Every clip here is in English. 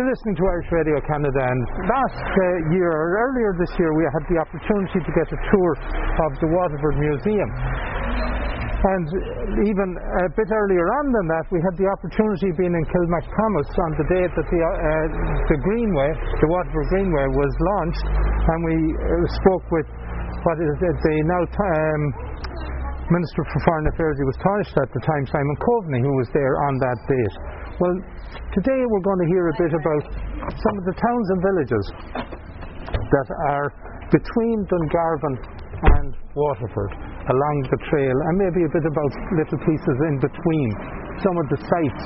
You're listening to Irish Radio Canada, and last uh, year, or earlier this year, we had the opportunity to get a tour of the Waterford Museum. And even a bit earlier on than that, we had the opportunity of being in Kilmacthomas on the day that the, uh, the Greenway, the Waterford Greenway, was launched, and we uh, spoke with what is it, the now um, Minister for Foreign Affairs, he was Taoiseach at the time, Simon Coveney, who was there on that date. Well, today we're going to hear a bit about some of the towns and villages that are between Dungarvan and Waterford along the trail, and maybe a bit about little pieces in between. Some of the sites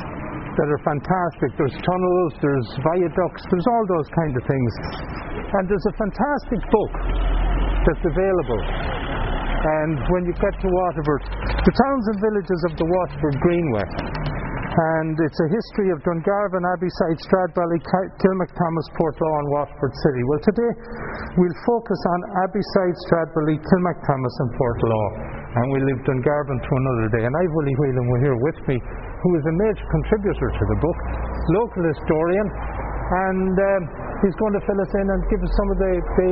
that are fantastic. There's tunnels, there's viaducts, there's all those kind of things. And there's a fantastic book that's available and when you get to Waterford, the towns and villages of the Waterford Greenway. And it's a history of Dungarvan, Abbeyside, Stradbally, Kilmacthomas, Portlaw, and Waterford City. Well, today we'll focus on Abbeyside, Stradbally, Kilmacthomas, and Portlaw. And we leave Dungarvan to another day. And I've Willie Whelan here with me, who is a major contributor to the book, local historian, and um, he's going to fill us in and give us some of the, the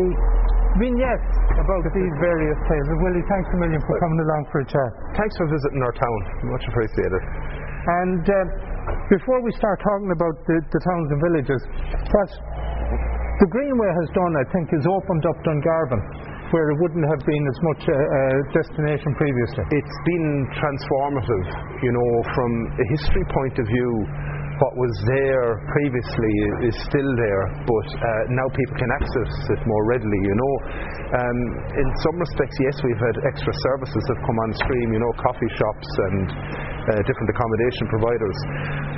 vignettes about these various tales. Willie, thanks a million for coming along for a chat. Thanks for visiting our town. Much appreciated. And uh, before we start talking about the, the towns and villages, what the Greenway has done, I think, is opened up Dungarvan where it wouldn't have been as much a, a, destination previously. It's been transformative, you know, from a history point of view what was there previously is still there, but uh, now people can access it more readily. You know, um, in some respects, yes, we've had extra services that come on stream. You know, coffee shops and uh, different accommodation providers.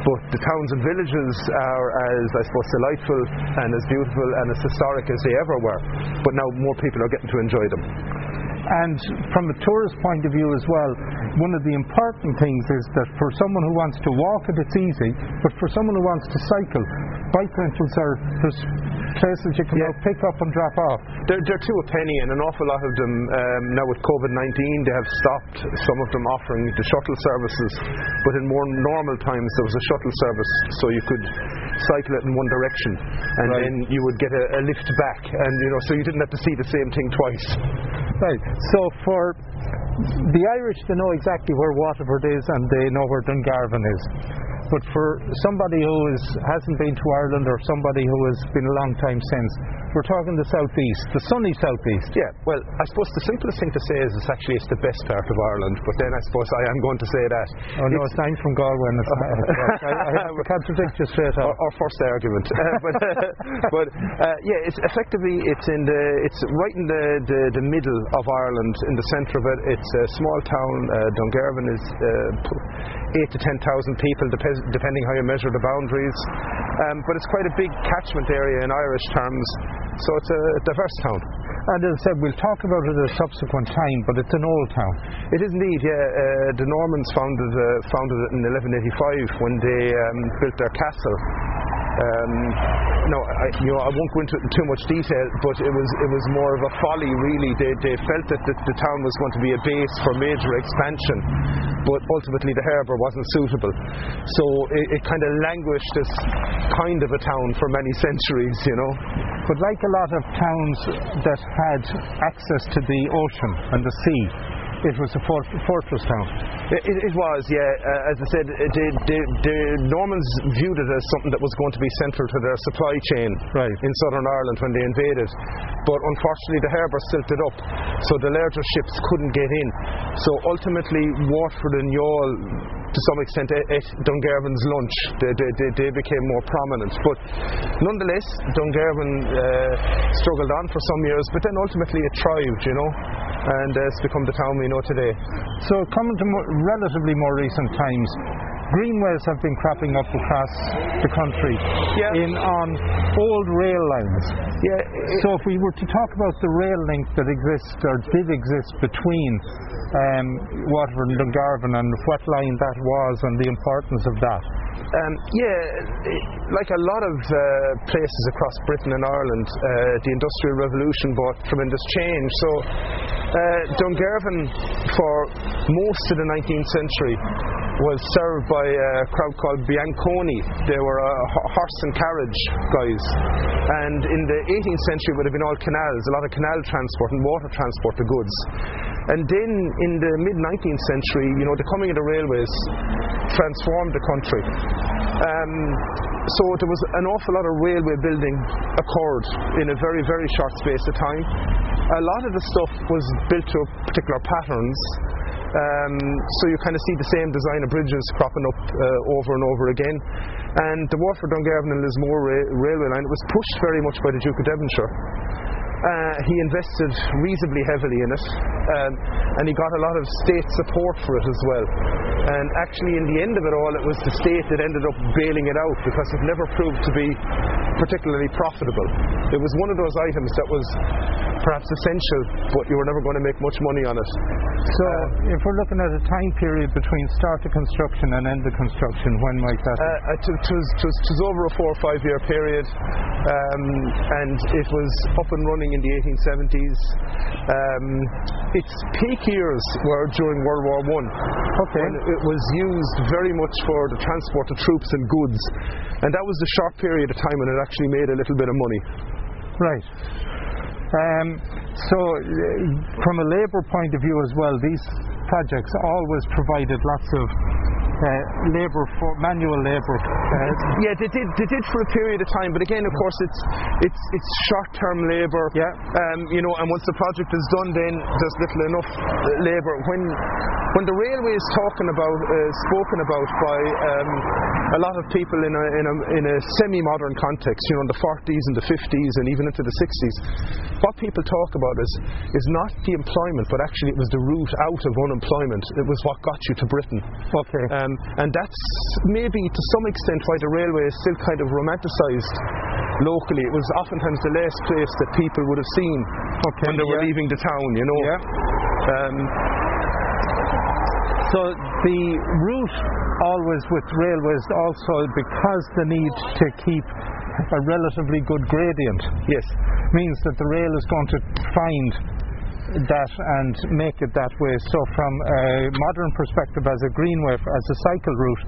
But the towns and villages are as, I suppose, delightful and as beautiful and as historic as they ever were. But now more people are getting to enjoy them. And from a tourist point of view as well, one of the important things is that for someone who wants to walk it, it's easy, but for someone who wants to cycle, bike rentals are there's places you can yeah. pick up and drop off. They're, they're two a penny, and an awful lot of them um, now with COVID 19 they have stopped some of them offering the shuttle services, but in more normal times there was a shuttle service so you could cycle it in one direction and right. then you would get a, a lift back, and you know so you didn't have to see the same thing twice. Right. So for the Irish, they know exactly where Waterford is and they know where Dungarvan is. But for somebody who is, hasn't been to Ireland or somebody who has been a long time since, we're talking the southeast, the sunny southeast. Yeah, well, I suppose the simplest thing to say is it's actually it's the best part of Ireland, but then I suppose I am going to say that. Oh no, it's, I'm from Galway and it's not. I, I, I contradict you straight off. Our, our first argument. Uh, but but uh, yeah, it's effectively it's in the it's right in the, the, the, middle of Ireland, in the centre of it. It's a small town. Uh, Dungarvan is uh, eight to ten thousand people, dep- depending how you measure the boundaries. Um, but it's quite a big catchment area in Irish terms. So it's a diverse town. And as I said, we'll talk about it at a subsequent time, but it's an old town. It is indeed, yeah. Uh, the Normans founded, uh, founded it in 1185 when they um, built their castle. Um, no, I, you know, I won't go into too much detail, but it was it was more of a folly, really. They, they felt that the, the town was going to be a base for major expansion, but ultimately the harbour wasn't suitable. So it, it kind of languished as kind of a town for many centuries, you know. But like a lot of towns that had access to the ocean and the sea, it was a fort- fortress town. It, it was, yeah. Uh, as I said, the, the, the, Normans viewed it as something that was going to be central to their supply chain right. in Southern Ireland when they invaded. But unfortunately, the harbour silted up, so the larger ships couldn't get in. So ultimately, Waterford and Youghal to some extent ate Dungarvan's lunch. They, they, they, became more prominent. But nonetheless, Dungarvan uh, struggled on for some years, but then ultimately it thrived, you know, and uh, it's become the town we know today. So, coming to relatively more recent times, greenways have been cropping up across the country yeah. in on old rail lines. Yeah. So if we were to talk about the rail link that exists or did exist between um, Waterford and Dungarvan and what line that was and the importance of that. Um, yeah, like a lot of uh, places across Britain and Ireland, uh, the Industrial Revolution brought tremendous change. So, uh, Dungarvan, for most of the 19th century, was served by a crowd called Bianconi. They were uh, horse and carriage guys. And in the 18th century, it would have been all canals, a lot of canal transport and water transport of goods. And then in the mid 19th century, you know, the coming of the railways transformed the country. Um, so there was an awful lot of railway building occurred in a very, very short space of time. A lot of the stuff was built to particular patterns. Um, so you kind of see the same design of bridges cropping up uh, over and over again. And the Waterford, Dungarvan and Lismore ra- railway line was pushed very much by the Duke of Devonshire. Uh, he invested reasonably heavily in it, um, and he got a lot of state support for it as well. And actually, in the end of it all, it was the state that ended up bailing it out because it never proved to be particularly profitable. It was one of those items that was perhaps essential, but you were never going to make much money on it. So, uh, if we're looking at a time period between start of construction and end of construction, when might that? Uh, it, was, it was over a four or five year period, um, and it was up and running in the 1870s. Um, its peak years were during World War One. Okay. It was used very much for the transport of troops and goods, and that was the short period of time when it actually made a little bit of money. Right. Um, so, uh, from a labour point of view as well, these projects always provided lots of labour for manual labour. Uh, yeah, they did. They did for a period of time, but again, of course, it's it's it's short-term labour. Yeah. Um, you know, and once the project is done, then there's little enough labour. When when the railway is talking about, uh, spoken about by um, a lot of people in a, in a, in a semi-modern context, you know, in the 40s and the 50s and even into the 60s, what people talk about is is not the employment, but actually it was the route out of unemployment. It was what got you to Britain. Okay. Um, and that's maybe to some extent why the railway is still kind of romanticised locally. It was oftentimes the last place that people would have seen okay, when they were yeah. leaving the town, you know. Yeah. Um, so the route always with railways also because the need to keep a relatively good gradient yes. means that the rail is going to find that and make it that way. So, from a modern perspective, as a greenway, as a cycle route,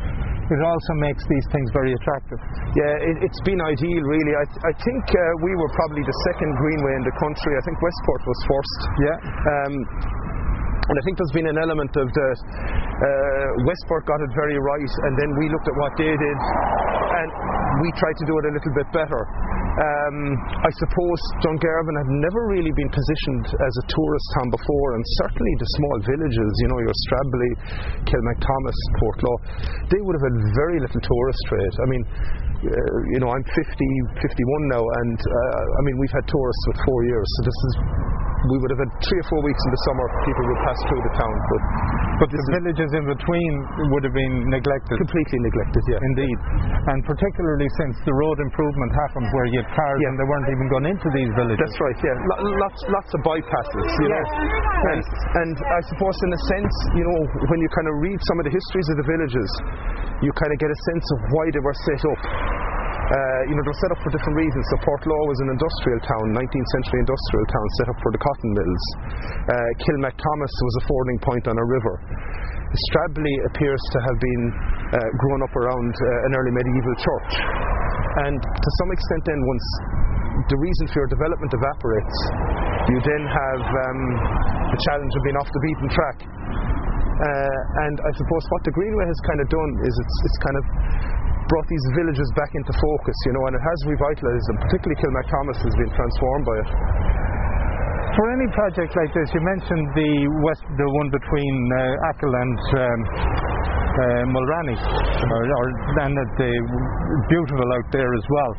it also makes these things very attractive. Yeah, it, has been ideal, really. I, th- I think uh, we were probably the second greenway in the country. I think Westport was first. Yeah. Um, and I think there's been an element of the uh, Westport got it very right, and then we looked at what they did, and we tried to do it a little bit better. Um, I suppose Dungarvan had never really been positioned as a tourist town before, and certainly the small villages, you know, your Stradbally, Kilmacthomas, Portlaw, they would have had very little tourist trade. I mean, you know, I'm 50, 51 now, and uh, I mean, we've had tourists for four years, so this is we would have had three or four weeks in the summer people would pass through the town but but the villages in between would have been neglected. Completely neglected yeah. Indeed. And particularly since the road improvement happened where you had cars yeah. and they weren't even going into these villages. That's right yeah. Lots lots of bypasses you know. And, and I suppose in a sense you know when you kind of read some of the histories of the villages you kind of get a sense of why they were set up. uh, you know, they were set up for different reasons. So Portlaw was an industrial town, 19th century industrial town, set up for the cotton mills. Uh, Kilmacthomas was a fording point on a river. Stradbally appears to have been uh, grown up around uh, an early medieval church. And to some extent, then, once the reason for your development evaporates, you then have um, the challenge of being off the beaten track. Uh, and I suppose what the Greenway has kind of done is it's, it's kind of brought these villages back into focus, you know, and it has revitalised them. Particularly Kilmacthomas has been transformed by it. For any project like this, you mentioned the west, the one between uh, Achill and um, uh, Mulranny, or, or, the beautiful out there as well.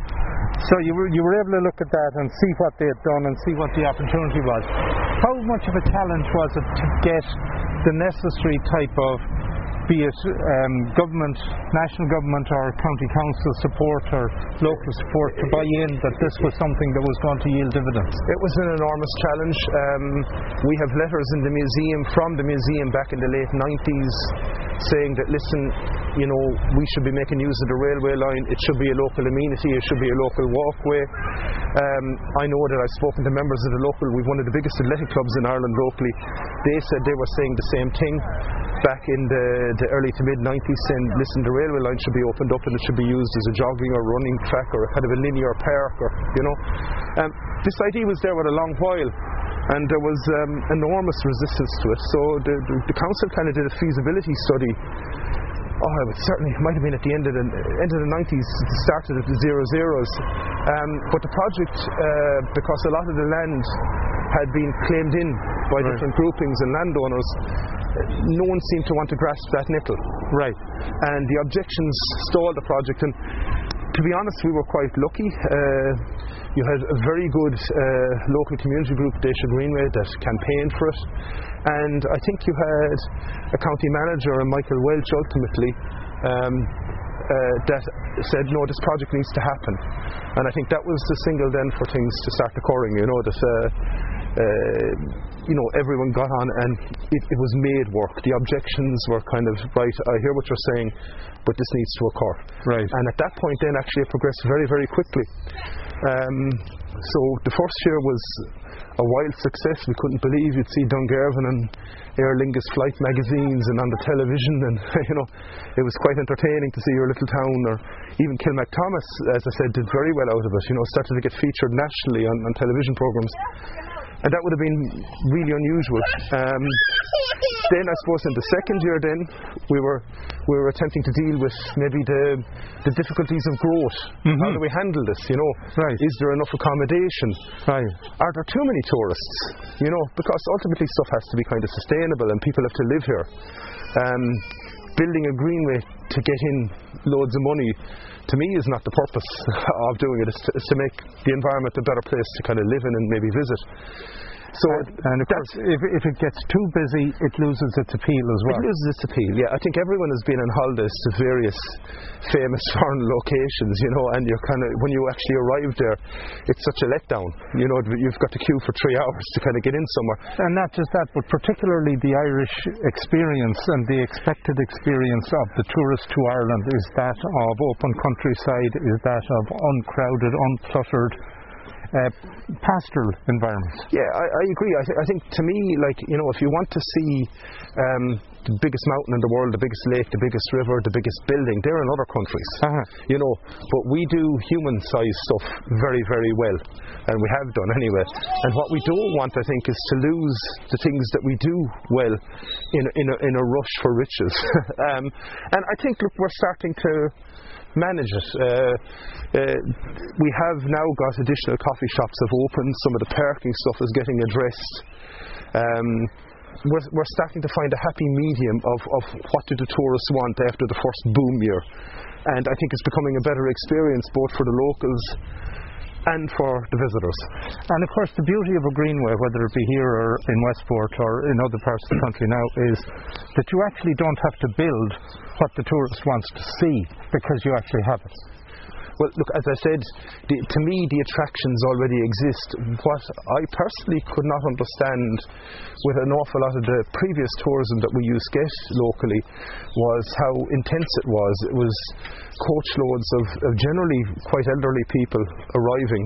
So you were, you were able to look at that and see what they had done and see what the opportunity was. How much of a challenge was it to get the necessary type of be it um, government, national government or county council support or local support to buy in that this was something that was going to yield dividends? It was an enormous challenge. Um, we have letters in the museum from the museum back in the late 90s saying that listen, you know, we should be making use of the railway line. It should be a local amenity. It should be a local walkway. Um, I know that I've spoken to members of the local. We've one of the biggest athletic clubs in Ireland locally. They said they were saying the same thing. Back in the, the early to mid 90s saying, listen, the railway line should be opened up and it should be used as a jogging or running track or a kind of a linear park or, you know. Um, this idea was there for a long while and there was um, enormous resistance to it. So the, the, the council kind of did a feasibility study oh, it was certainly it might have been at the end of the end of the 90s, started at the zero zeros. Um, but the project, uh, because a lot of the land had been claimed in by Right. different groupings and landowners, no one seemed to want to grasp that nickel. Right. And the objections stalled the project. And to be honest, we were quite lucky. Uh, you had a very good uh, local community group, Déise Greenway, that campaigned for it. And I think you had a county manager, Michael Walsh, ultimately, um, uh, that said, no, this project needs to happen. And I think that was the signal then for things to start occurring, you know, that. Uh, uh, you know, everyone got on and it, it was made work. The objections were kind of, right, I hear what you're saying, but this needs to occur. Right. And at that point, then actually it progressed very, very quickly. Um, so the first year was a wild success. We couldn't believe you'd see Dungarvan and Aer Lingus flight magazines and on the television, and you know, it was quite entertaining to see your little town. Or even Kilmacthomas, as I said, did very well out of it. You know, started to get featured nationally on, on television programs and that would have been really unusual. Um, then I suppose in the second year, then we were we were attempting to deal with maybe the the difficulties of growth. How do we handle this? You know, Right. is there enough accommodation? Right. Are there too many tourists? You know, because ultimately stuff has to be kind of sustainable and people have to live here. Um, building a greenway to get in loads of money to me is not the purpose of doing it. It's to, it's to make the environment a better place to kind of live in and maybe visit. So And of course, if, if it gets too busy, it loses its appeal as well. It loses its appeal, yeah. I think everyone has been on holidays to various famous foreign locations, you know, and you're kind of, when you actually arrive there, it's such a letdown. You know, you've got to queue for three hours to kind of get in somewhere. And not just that, but particularly the Irish experience and the expected experience of the tourist to Ireland is that of open countryside, is that of uncrowded, uncluttered, uh, pastoral environments. Yeah, I, I agree. I, th- I think to me, like, you know, if you want to see um, the biggest mountain in the world, the biggest lake, the biggest river, the biggest building, they're in other countries. Uh-huh. You know, but we do human sized stuff very, very well, and we have done anyway. And what we don't want, I think, is to lose the things that we do well in, a- in, a, in a rush for riches. um, and I think, look, we're starting to manage it. Uh, uh, we have now got additional coffee shops have opened. Some of the parking stuff is getting addressed. Um, we're, we're starting to find a happy medium of, of what do the tourists want after the first boom year. And I think it's becoming a better experience both for the locals and for the visitors. And of course, the beauty of a greenway, whether it be here or in Westport or in other parts of the country now, is that you actually don't have to build what the tourist wants to see because you actually have it. Well, look, as I said, the, to me the attractions already exist. What I personally could not understand with an awful lot of the previous tourism that we used to get locally was how intense it was. It was coachloads of, of generally quite elderly people arriving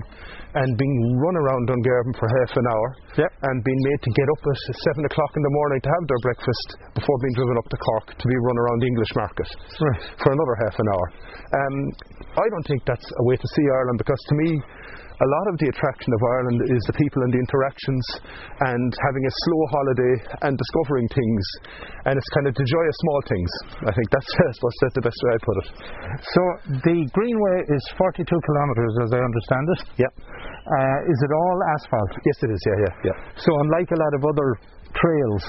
and being run around Dungarvan for half an hour Yep. and being made to get up at seven o'clock in the morning to have their breakfast before being driven up to Cork to be run around the English market Right. for another half an hour. Um, I don't think that's a way to see Ireland because to me, a lot of the attraction of Ireland is the people and the interactions and having a slow holiday and discovering things. And it's kind of the joy of small things. I think that's, I suppose that's the best way I put it. So the Greenway is 42 kilometres, as I understand it. Yeah. Uh, is it all asphalt? Yes, it is. Yeah, yeah, yeah. So unlike a lot of other trails,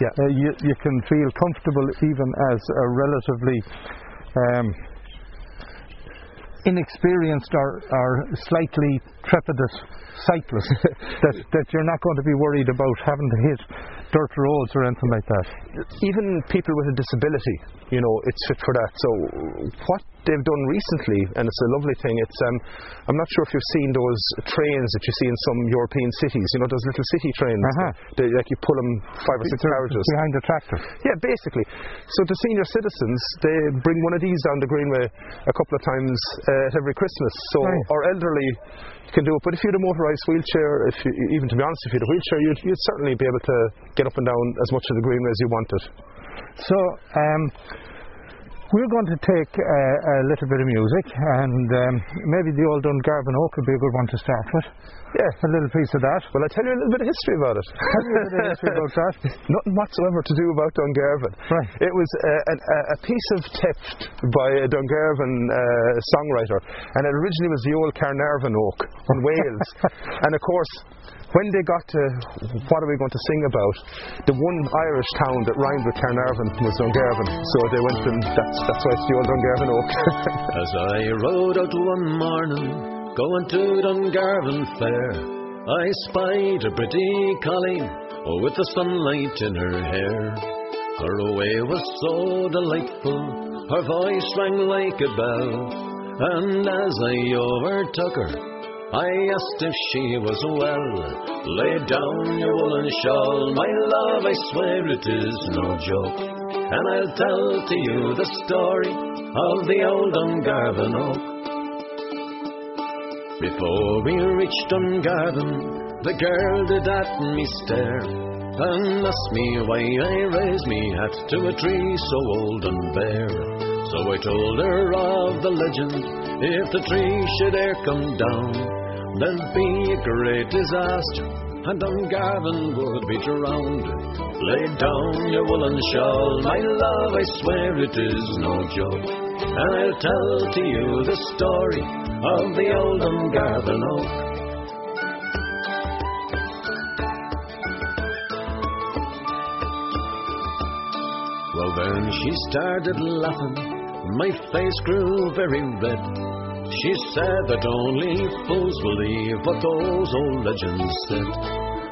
Yeah. uh, you, you can feel comfortable even as a relatively um, inexperienced or, or slightly trepidous cyclist that, that you're not going to be worried about having to hit dirt roads or anything like that. even people with a disability, you know, it's fit for that. So, what they've done recently, and it's a lovely thing. It's um, I'm not sure if you've seen those trains that you see in some European cities. You know those little city trains. Uh-huh. They, like you pull them five or six They're carriages. behind the tractor. Yeah, basically. So the senior citizens, they bring one of these down the Greenway a couple of times uh, at every Christmas. So Right. our elderly can do it. But if you had a motorised wheelchair, if you, even to be honest, if you had a wheelchair, you'd, you'd certainly be able to get up and down as much of the Greenway as you wanted. So um, we're going to take uh, a little bit of music, and um, maybe the old Dungarvan Oak would be a good one to start with. Yeah. A little piece of that. Well, I'll tell you a little bit of history about it. Tell me a bit of history about that. Nothing whatsoever to do about Dungarvan. Right. It was an, a, a piece of theft by a Dungarvan uh, songwriter, and it originally was the old Carnarvon Oak in Wales. and of course, when they got to what are we going to sing about, the one Irish town that rhymed with Carnarvon was Dungarvan. So they went and that's that's why it's the old Dungarvan Oak. As I rode out one morning, going to Dungarvan Fair, I spied a pretty colleen, oh, with the sunlight in her hair. Her way was so delightful, her voice rang like a bell, and as I overtook her, I asked if she was well. Lay down your woolen shawl, my love, I swear it is no joke. And I'll tell to you the story of the old Dungarvan Oak. Before we reached Dungarvan, the girl did at me stare and asked me why I raised me hat to a tree so old and bare. So I told her of the legend, if the tree should e'er come down, there'd be a great disaster, and Dungarvan would be drowned. Lay down your woolen shawl, my love, I swear it is no joke. And I'll tell to you the story of the old Dungarvan Oak. Well, then she started laughing, my face grew very red. She said that only fools believe what those old legends said.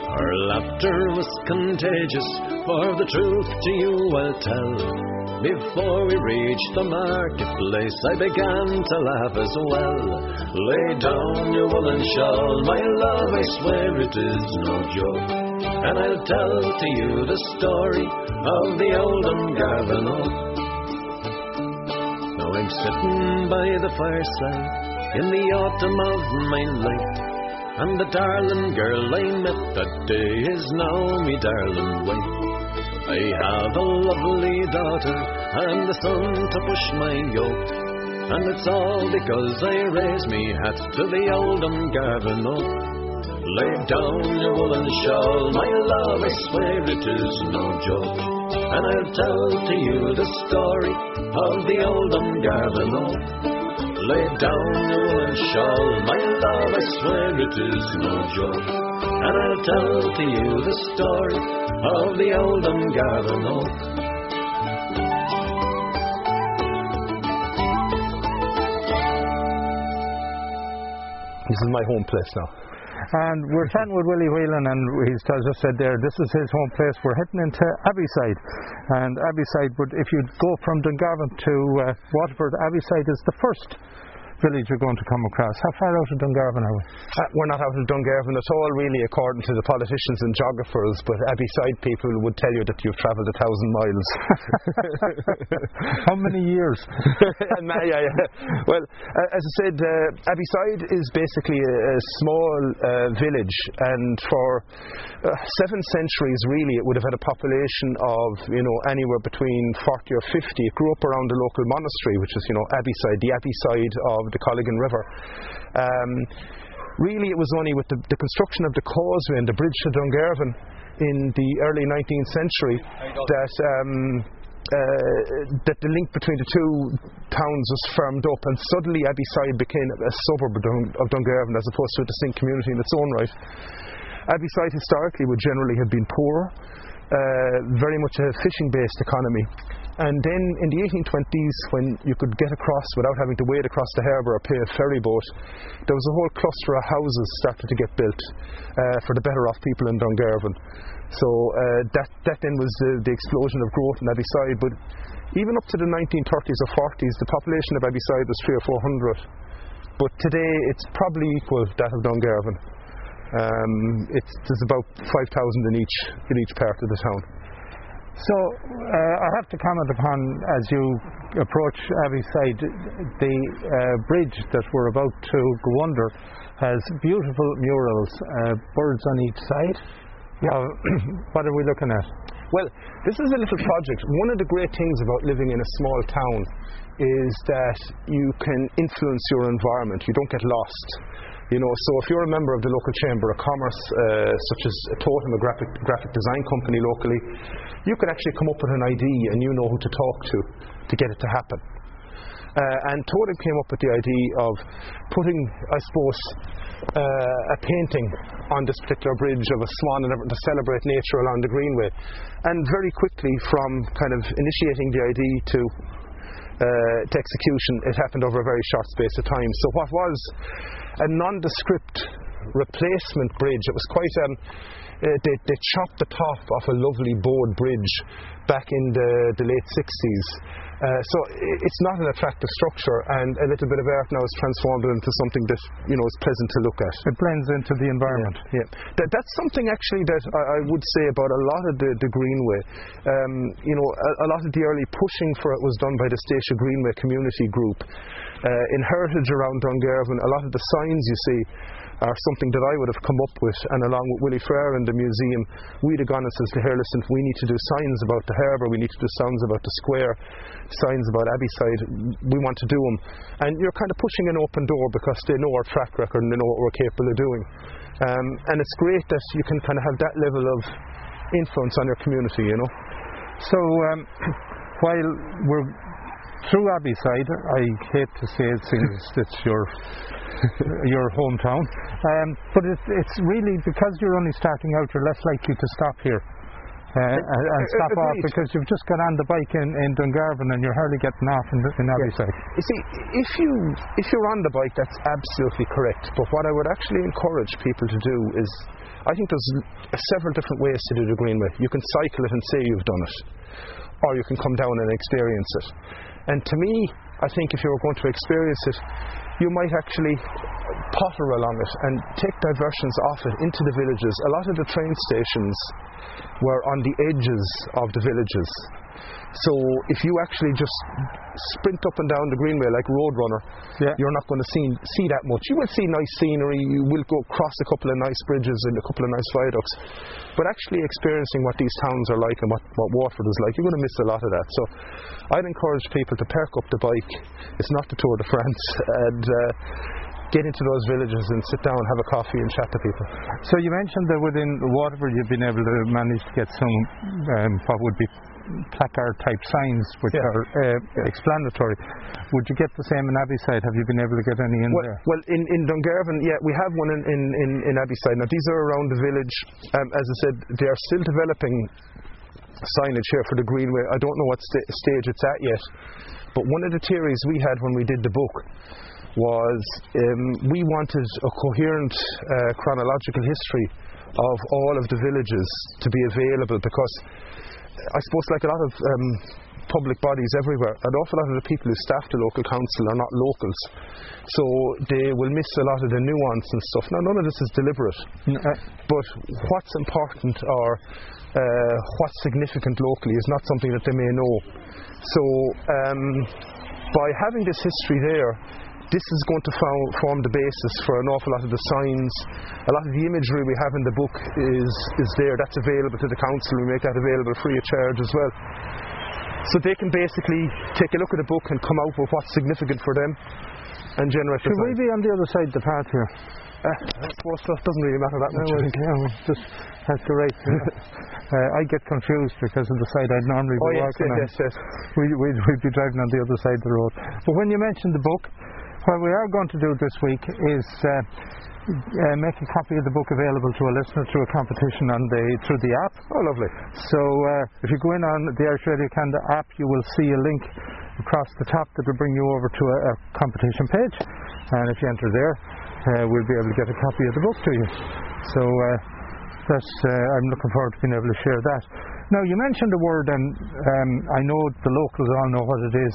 Her laughter was contagious, for the truth to you I'll tell. Before we reached the marketplace, I began to laugh as well. Lay down your woolen shawl, my love, I swear it is no joke. And I'll tell to you the story of the old Dungarvan Oak. I'm sitting by the fireside in the autumn of my life. And the darling girl I met that day is now me darling wife. I have a lovely daughter and a son to push my yoke. And it's all because I raise me hat to the old Dungarvan Oak. Lay down your woolen shawl, my love, I swear it is no joke. And I'll tell to you the story of the old Dungarvan Oak. Lay down your woolen shawl, my love, I swear it is no joke. And I'll tell to you the story of the old Dungarvan Oak. this is my home place now. And we're chatting with Willie Whelan, and he's as just said there, this is his home place. We're heading into Abbeyside. And Abbeyside, would, if you go from Dungarvan to uh, Waterford, Abbeyside is the first village you're going to come across. How far out of Dungarvan are we? Uh, we're not out of Dungarvan at all, really, according to the politicians and geographers, but Abbeyside people would tell you that you've travelled a thousand miles. How many years? Ma- yeah, yeah. Well, uh, as I said, uh, Abbeyside is basically a, a small uh, village, and for uh, seven centuries, really, it would have had a population of, you know, anywhere between 40 or 50. It grew up around the local monastery, which is, you know, Abbeyside, the Abbey side of the Colligan River. Um, really, it was only with the, the construction of the causeway and the bridge to Dungarvan in the early 19th century that um, uh, that the link between the two towns was firmed up, and suddenly Abbeyside became a suburb of, Dun- of Dungarvan as opposed to a distinct community in its own right. Abbeyside historically would generally have been poor, uh, very much a fishing based economy. And then in the 1820s, when you could get across without having to wade across the harbour or pay a ferry boat, there was a whole cluster of houses started to get built uh, for the better off people in Dungarvan. So uh, that that then was the, the explosion of growth in Abbeyside. But even up to the 1930s or 40s, the population of Abbeyside was three or four hundred. But today it's probably equal to that of Dungarvan. Um, it's, there's about 5,000 in each, in each part of the town. So uh, I have to comment upon as you approach Abbeyside, the uh, bridge that we're about to go under has beautiful murals, uh, birds on each side. Uh, what are we looking at? Well, this is a little project. One of the great things about living in a small town is that you can influence your environment. You don't get lost. You know, so if you're a member of the local chamber of commerce, uh, such as a Totem, a graphic, graphic design company locally, you can actually come up with an idea and you know who to talk to to get it to happen. Uh, and Totem came up with the idea of putting, I suppose, uh, a painting on this particular bridge of a swan and to celebrate nature along the Greenway. And very quickly, from kind of initiating the idea to uh, to execution, it happened over a very short space of time. So what was a nondescript replacement bridge, it was quite um, uh, they, they chopped the top off a lovely board bridge back in the, the late 60s. Uh, so it's not an attractive structure, and a little bit of art now has transformed it into something that you know is pleasant to look at. It blends into the environment. Yeah, yeah. That, that's something actually that I, I, would say about a lot of the, the Greenway. Um, you know, a, a, lot of the early pushing for it was done by the Déise Greenway Community Group. Uh, in heritage around Dungarvan, a lot of the signs you see are something that I would have come up with, and along with Willie Frere and the museum, we'd have gone and said, here, listen, we need to do signs about the harbour, we need to do signs about the square, signs about Abbeyside, we want to do them. And you're kind of pushing an open door because they know our track record and they know what we're capable of doing. Um, and it's great that you can kind of have that level of influence on your community, you know. So um, while we're through Abbeyside, I hate to say it since it's your your hometown. Um, but it's, it's really because you're only starting out, you're less likely to stop here. Uh, and, and stop Agreed. off because you've just got on the bike in, in Dungarvan and you're hardly getting off in, in Abbeyside. You see, if you if you're on the bike, that's absolutely correct. But what I would actually encourage people to do is, I think there's several different ways to do the Greenway. You can cycle it and say you've done it, or you can come down and experience it. And to me, I think if you were going to experience it, you might actually potter along it and take diversions off it into the villages. A lot of the train stations were on the edges of the villages. So if you actually just sprint up and down the greenway like Roadrunner, Yeah. you're not going to see see that much. You will see nice scenery. You will go across a couple of nice bridges and a couple of nice viaducts. But actually experiencing what these towns are like and what, what Waterford is like, you're going to miss a lot of that. So I'd encourage people to perk up the bike. It's not the Tour de France and. Uh, Get into those villages and sit down, have a coffee, and chat to people. So you mentioned that within Waterford you've been able to manage to get some um, what would be placard type signs which Yeah. are uh, explanatory. Would you get the same in Abbeyside? Have you been able to get any in Well, there? well in, in Dungarvan, yeah, we have one in, in, in, in Abbeyside. Now, these are around the village. Um, as I said, they are still developing signage here for the Greenway. I don't know what sta- stage it's at yet. But one of the theories we had when we did the book was um, we wanted a coherent uh, chronological history of all of the villages to be available because I suppose, like a lot of um, public bodies everywhere, an awful lot of the people who staff the local council are not locals. So they will miss a lot of the nuance and stuff. Now, none of this is deliberate, N- uh, but what's important or uh, what's significant locally is not something that they may know. So, um, by having this history there, this is going to fo- form the basis for an awful lot of the signs. A lot of the imagery we have in the book is, is there. That's available to the council. We make that available free of charge as well. So they can basically take a look at the book and come out with what's significant for them and generate Should we be on the other side of the path here? Uh, I suppose that doesn't really matter that much. I think. Yeah, well, just that's the right. uh, I get confused because of the side I'd normally be Oh, yes, walking yes, on. yes, yes. We, we'd, we'd be driving on the other side of the road. But when you mentioned the book, what we are going to do this week is uh, uh, make a copy of the book available to a listener through a competition on the through the app. Oh, lovely. So uh, if you go in on the Irish Radio Canada app, you will see a link across the top that will bring you over to a, a competition page. And if you enter there, uh, we'll be able to get a copy of the book to you. So uh, that's, uh, I'm looking forward to being able to share that. Now, you mentioned a word, and um, I know the locals all know what it is,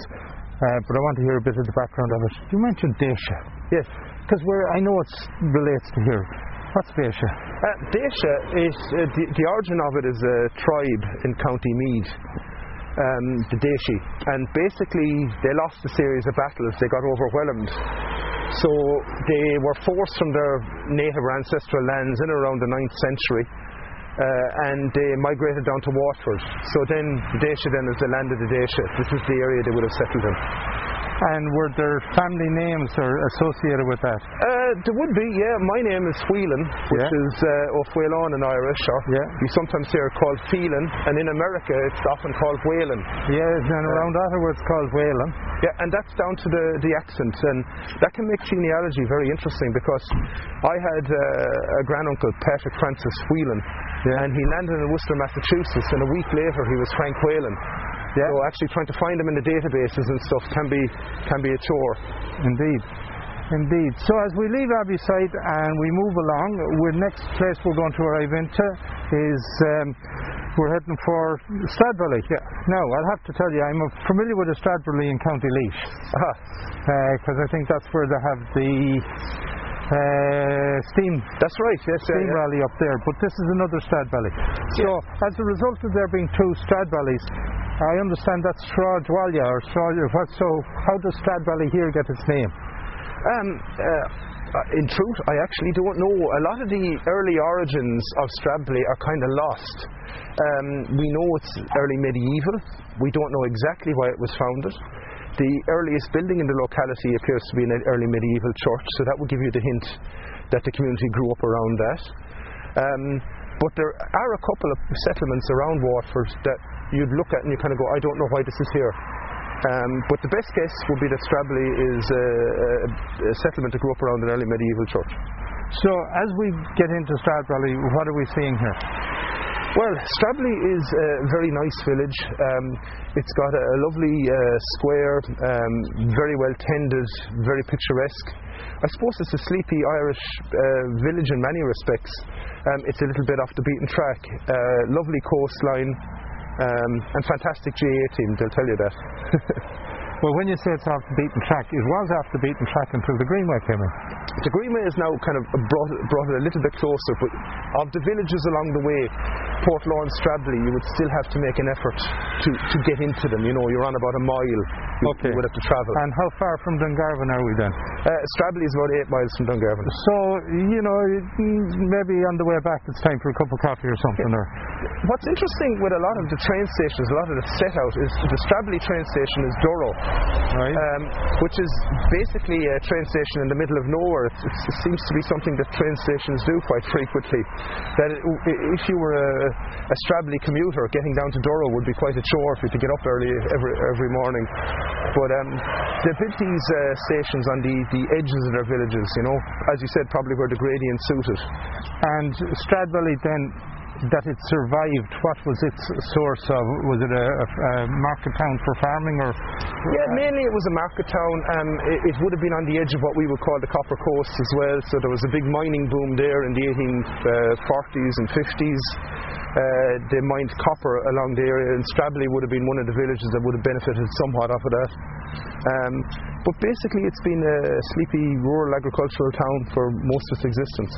but I want to hear a bit of the background of it. You mentioned Déise. Yes. Because I know it relates to here. What's Déise? Uh, Déise is uh, the, the origin of it is a tribe in County Meath, um, the Déisi, and basically they lost a series of battles. They got overwhelmed, so they were forced from their native or ancestral lands in around the 9th century. Uh, and they migrated down to Waterford. So then Déise then is the land of the Dacia. This is the area they would have settled in. And were there family names are associated with that? Uh, there would be, yeah. My name is Whelan, which Yeah. is uh, O'Whelan in Irish, or Yeah. you sometimes hear it called Phelan, and in America it's often called Whalen. Yes, and around Ottawa it's called Whalen. Yeah, and that's down to the, the accent, and that can make genealogy very interesting because I had uh, a granduncle, Patrick Francis Whelan, Yeah. and he landed in Worcester, Massachusetts, and a week later he was Frank Whalen. Yeah. So actually trying to find them in the databases and stuff can be can be a chore. Indeed. Indeed. So as we leave Abbey Abbeyside and we move along, the next place we're going to arrive into is um, we're heading for Stradbally. Yeah. Now I'll have to tell you, I'm familiar with the Stradbally in County Laois because I think that's where they have the uh, steam That's right. Yes. steam yeah. rally up there. But this is another Stradbally. So as a result of there being two Stradballies, I understand that's Stradwallia or Strad. What? So how does Stradbally here get its name? Um, uh, in truth, I actually don't know. A lot of the early origins of Stradbally are kind of lost. Um, we know it's early medieval. We don't know exactly why it was founded. The earliest building in the locality appears to be an early medieval church, so that would give you the hint that the community grew up around that. Um, but there are a couple of settlements around Waterford that you'd look at and you kind of go, I don't know why this is here. Um, but the best guess would be that Stradbally is a, a, a settlement that grew up around an early medieval church. So as we get into Stradbally, what are we seeing here? Well, Stradbally is a very nice village. Um, it's got a, a lovely uh, square, um, very well tended, very picturesque. I suppose it's a sleepy Irish uh, village in many respects. Um, it's a little bit off the beaten track. Uh, lovely coastline um, and fantastic GA team, they'll tell you that. Well, when you say it's off the beaten track, it was off the beaten track until the Greenway came in. The Greenway has now kind of brought, brought it a little bit closer, but of the villages along the way, Port and Stradbally, you would still have to make an effort to, to get into them. You know, you're on about a mile you, Okay. you would have to travel. And how far from Dungarvan are we then? Uh, Stradbally is about eight miles from Dungarvan. So, you know, maybe on the way back it's time for a cup of coffee or something. Or What's interesting with a lot of the train stations, a lot of the set out, is the Stradbally train station is Durrow, right? um, which is basically a train station in the middle of nowhere. It, it seems to be something that train stations do quite frequently. That it, if you were a, a Stradbally commuter, getting down to Durrow would be quite a chore for you to get up early every every morning. But um, they built these uh, stations on the, the edges of their villages, you know, as you said, probably where the gradient suited. and Stradbally then, that it survived, what was its source of? Was it a, a, market town for farming or? Yeah, mainly it was a market town. Um, it, it would have been on the edge of what we would call the Copper Coast as well. So there was a big mining boom there in the 1840s and 50s. Uh, they mined copper along the area, and Stradbally would have been one of the villages that would have benefited somewhat off of that. Um, but basically, it's been a sleepy rural agricultural town for most of its existence.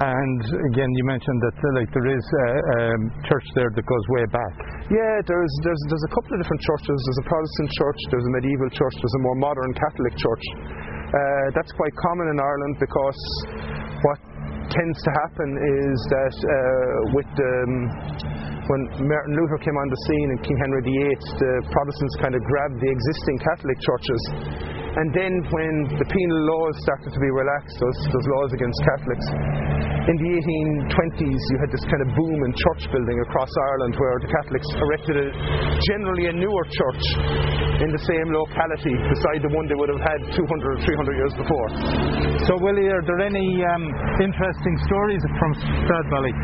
And again, you mentioned that uh, like there is a um, church there that goes way back. Yeah, there's, there's, there's a couple of different churches. There's a Protestant church, there's a medieval church, there's a more modern Catholic church. Uh, that's quite common in Ireland because what tends to happen is that uh, with the, um, when Martin Luther came on the scene and King Henry VIII, the Protestants kind of grabbed the existing Catholic churches. And then when the penal laws started to be relaxed, those, those laws against Catholics, in the 1820s you had this kind of boom in church building across Ireland where the Catholics erected a, generally a newer church in the same locality beside the one they would have had 200 or 300 years before. So, Willie, are there any um, interesting stories from Stradbally?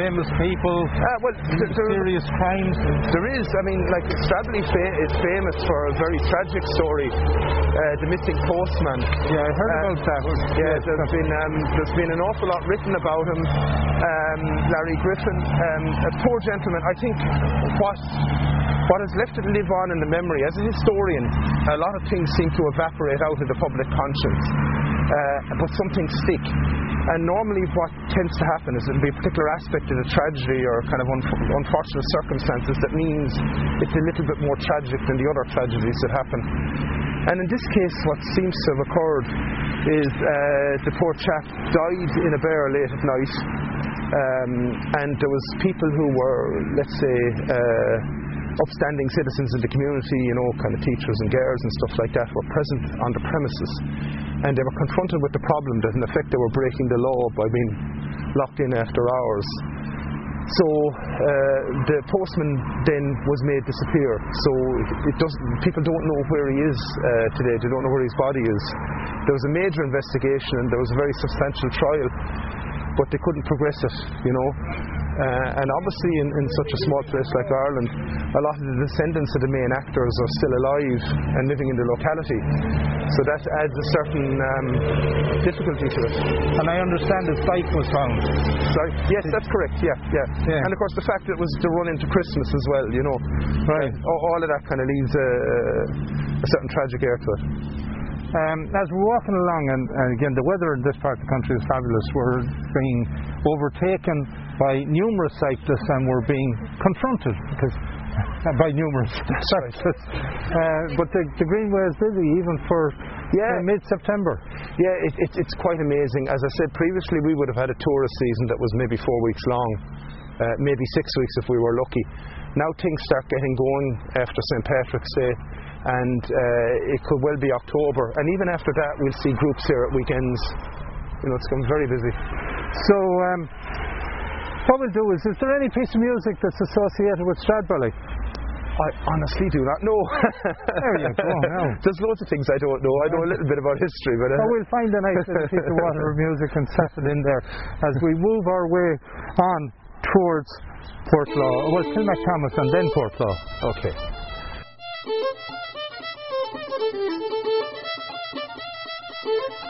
Famous people, Uh, well, th- serious crimes. there is. I mean, like Stradbally fa- is famous for a very tragic story, uh, the missing postman. Yeah, I heard Uh, about that. Yeah, there's been um, there's been an awful lot written about him. Um, Larry Griffin, um, a poor gentleman. I think what what has left it live on in the memory as a historian, a lot of things seem to evaporate out of the public conscience, uh, but some things stick. And normally, what tends to happen is there'll be a particular aspect of the tragedy or kind of unf- unfortunate circumstances that means it's a little bit more tragic than the other tragedies that happen. And in this case, what seems to have occurred is uh, the poor chap died in a bar late at night, um, and there was people who were, let's say, uh, upstanding citizens in the community, you know, kind of teachers and girls and stuff like that, were present on the premises, and they were confronted with the problem that, in effect, they were breaking the law by being locked in after hours. So uh, the postman then was made disappear. So it, doesn't. People don't know where he is uh, today. They don't know where his body is. There was a major investigation and there was a very substantial trial, but they couldn't progress it. You know. Uh, and obviously, in, in such a small place like Ireland, a lot of the descendants of the main actors are still alive and living in the locality. So that adds a certain um, difficulty to it. And I understand the bike was found. Yes, that's correct. Yeah, yeah, Yeah. And of course, the fact that it was to run into Christmas as well, you know. Right. All of that kind of leaves a, a certain tragic air to it. Um, as we're walking along, and, and again, the weather in this part of the country is fabulous. We're being overtaken by numerous cyclists, and we're being confronted because by numerous cyclists. Uh, but the, the Greenway is busy, even for Yeah. uh, mid-September. Yeah, it, it, it's quite amazing. As I said previously, we would have had a tourist season that was maybe four weeks long, uh, maybe six weeks if we were lucky. Now things start getting going after St. Patrick's Day, and uh, it could well be October. And even after that, we'll see groups here at weekends. You know, it's become very busy. So, um, what we'll do is, is there any piece of music that's associated with Stradbally? I honestly do not know. There you go, now. There's loads of things I don't know. I know a little bit about history, but uh, Well, we'll find a nice little piece of water music and set it in there as we move our way on towards Portlaw. Well, Kilmacthomas and then Portlaw. okay. Thank you.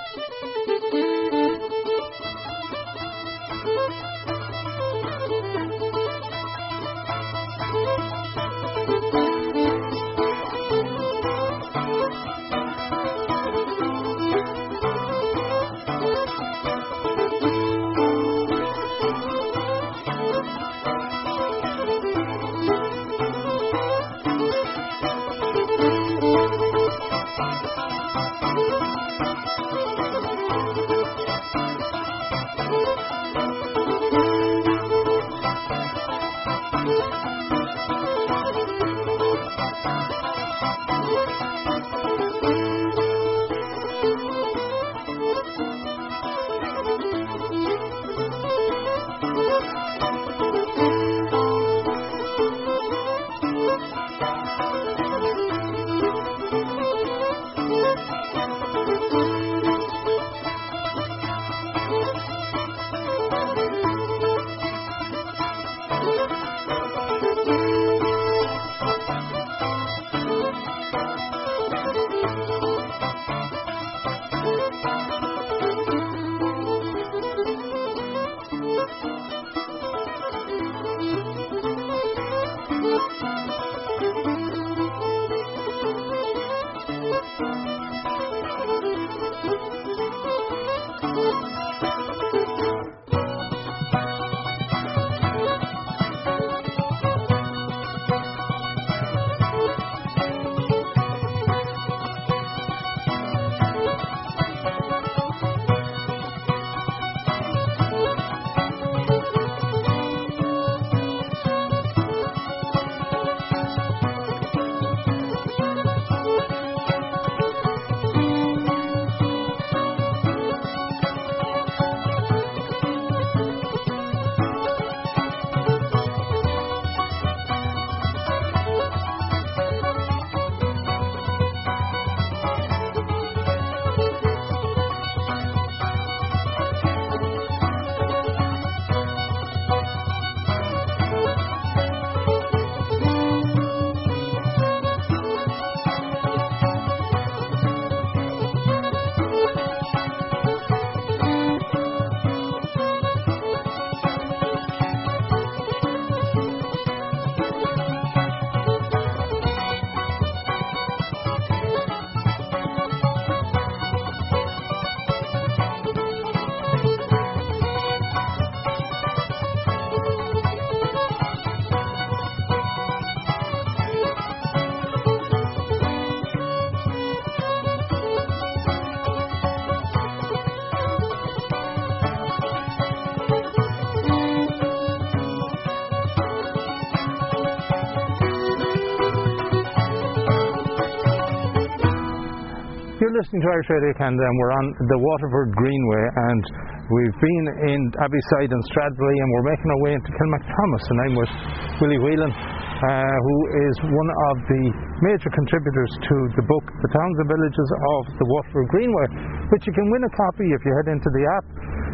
Listening to Irish Radio Canada and we're on the Waterford Greenway and we've been in Abbeyside and Stradbally and we're making our way into Kilmacthomas and I'm with Willie Whelan uh, who is one of the major contributors to the book The Towns and Villages of the Waterford Greenway which you can win a copy if you head into the app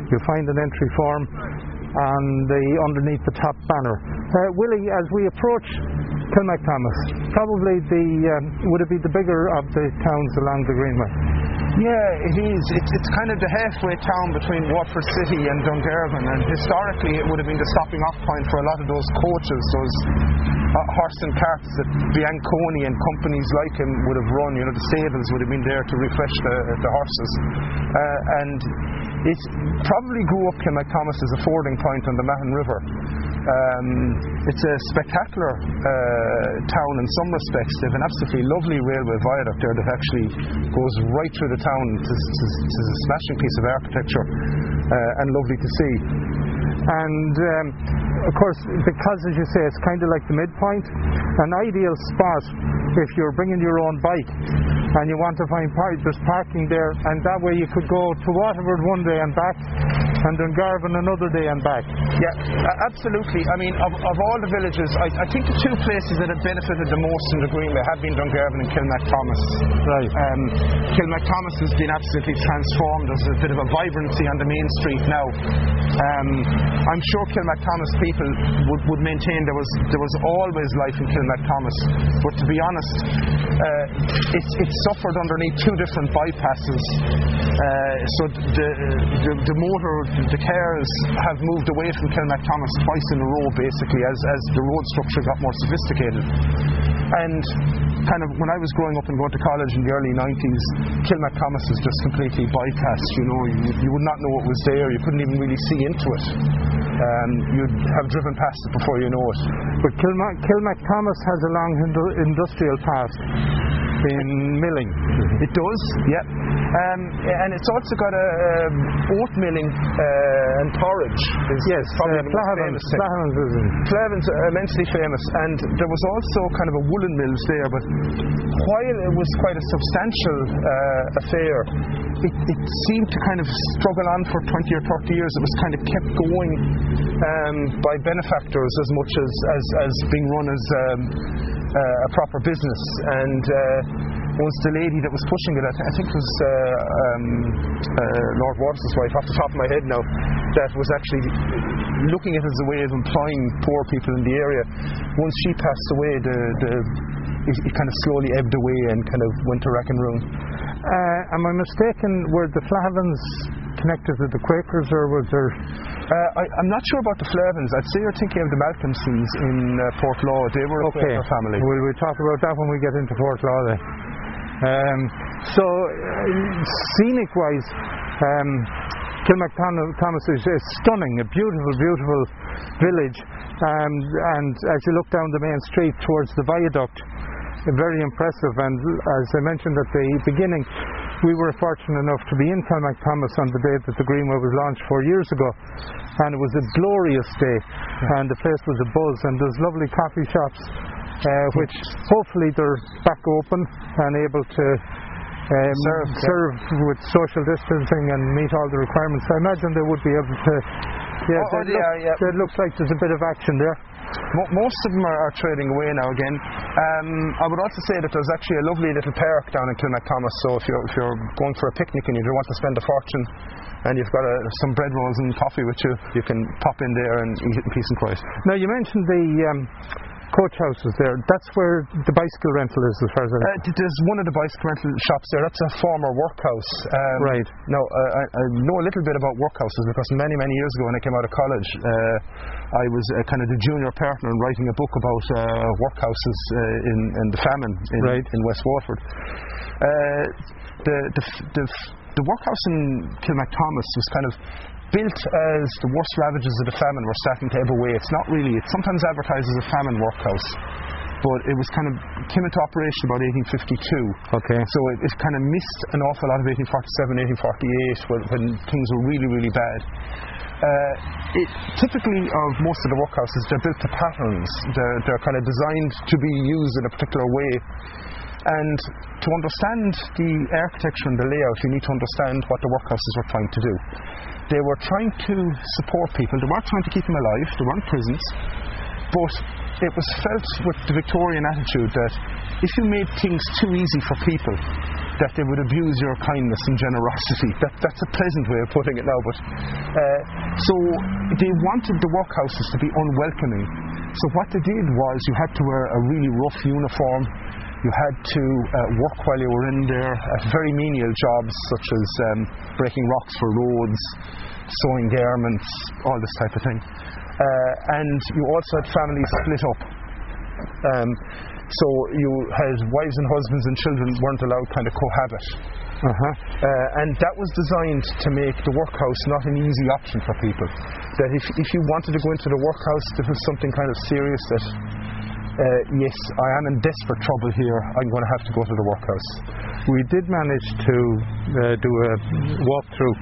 you'll find an entry form on the underneath the top banner. Uh, Willie, as we approach Kilmacthomas, probably the um, would it be the bigger of the towns along the Greenway? Yeah, it is. It's, it's kind of the halfway town between Waterford City and Dungarvan, and historically it would have been the stopping off point for a lot of those coaches, those uh, horse and carts that Bianconi and companies like him would have run. You know, the stables would have been there to refresh the, the horses. Uh, and it probably grew up Kilmacthomas as a fording point on the Mahon River. Um, it's a spectacular uh, town in some respects. They have an absolutely lovely railway viaduct there that actually goes right through the town. It's, it's, it's a smashing piece of architecture uh, and lovely to see. And um, of course, because as you say, it's kind of like the midpoint, an ideal spot if you're bringing your own bike and you want to find park, there's parking there, and that way you could go to Waterford one day and back, and Dungarvan another day and back. Yeah, absolutely. I mean, of, of all the villages, I, I, think the two places that have benefited the most in the Greenway have been Dungarvan and Kilmacthomas. Right. Um, Kilmacthomas has been absolutely transformed. There's a bit of a vibrancy on the main street now. Um, I'm sure Kilmacthomas people would, would maintain there was there was always life in Kilmacthomas, but to be honest, uh, it's, it's suffered underneath two different bypasses. Uh, so the, the, the, motor, the cars have moved away from Kilmacthomas twice in a row, basically, as, as the road structure got more sophisticated. And kind of when I was growing up and going to college in the early 90s, Kilmacthomas was just completely bypassed. You know, you, you would not know it was there. You couldn't even really see into it. Um, you'd have driven past it before you know it. But Kilmac, Thomas has a long industrial past in milling. It does, yeah. Um, and it's also got a um, oat milling uh, and porridge. yes, probably uh, Flahavans is Flahavans immensely famous, and there was also kind of a woolen mills there. But while it was quite a substantial uh, affair, it, it, seemed to kind of struggle on for 20 or 30 years. It was kind of kept going um, by benefactors as much as, as, as being run as um, uh, a proper business. And uh, the lady that was pushing it. I, think it was uh, um, uh, Lord Waters' wife, off the top of my head now, that was actually looking at it as a way of employing poor people in the area. Once she passed away, the, the it, it, kind of slowly ebbed away and kind of went to rack and ruin. Uh, am I mistaken? Were the Flahavans connected to the Quakers, or was there? Uh, I, am not sure about the Flahavans. I'd say you're thinking of the Malcolmsons in uh, Portlaw. They were okay. a Quaker family. Will we talk about that when we get into Portlaw then? Um, so, uh, scenic wise, um, Kilmacthomas is, is stunning, a beautiful, beautiful village. Um, and as you look down the main street towards the viaduct, very impressive. And as I mentioned at the beginning, we were fortunate enough to be in Kilmacthomas on the day that the Greenway was launched four years ago, and it was a glorious day, and the place was a buzz, and there's lovely coffee shops uh, which hopefully they're back open and able to um, serve, serve yeah. with social distancing and meet all the requirements. I imagine they would be able to. Yeah, oh, oh, yeah, look, yeah. It looks like there's a bit of action there. Most of them are, are trading away now again. Um, I would also say that there's actually a lovely little park down in Kilmacthomas, so if you're, if you're going for a picnic and you don't want to spend a fortune and you've got a, some bread rolls and coffee with you, you can pop in there and eat it in peace and quiet. Now, you mentioned the. Um, coach houses there. That's where the bicycle rental is, as far as I know. Uh, there's one of the bicycle rental shops there. That's a former workhouse. Um, right. Now, uh, I, I, know a little bit about workhouses because many, many years ago when I came out of college, uh, I was uh, kind of the junior partner in writing a book about uh, workhouses uh, in, in, the famine in, right. in West Waterford. the, the, the, the workhouse in Kilmacthomas was kind of built as the worst ravages of the famine were starting to ebb away. It's not really. It's sometimes advertised as a famine workhouse. But it was kind of came into operation about 1852. Okay. So it, it kind of missed an awful lot of 1847, 1848 when, when things were really, really bad. Uh, it, typically of most of the workhouses, they're built to patterns. They're, they're kind of designed to be used in a particular way. And to understand the architecture and the layout, you need to understand what the workhouses were trying to do. They were trying to support people, they weren't trying to keep them alive, they weren't prisons, but it was felt with the Victorian attitude that if you made things too easy for people, that they would abuse your kindness and generosity. That, that's a pleasant way of putting it now, but uh, so they wanted the workhouses to be unwelcoming. So what they did was you had to wear a really rough uniform. You had to uh, work while you were in there at very menial jobs such as um, breaking rocks for roads, sewing garments, all this type of thing. Uh, and you also had families split up. Um, so you had wives and husbands and children weren't allowed kind of cohabit. Uh-huh. Uh, and that was designed to make the workhouse not an easy option for people. That if, if you wanted to go into the workhouse, this was something kind of serious that, uh, yes, I am in desperate trouble here, I'm going to have to go to the workhouse. We did manage to uh, do a walkthrough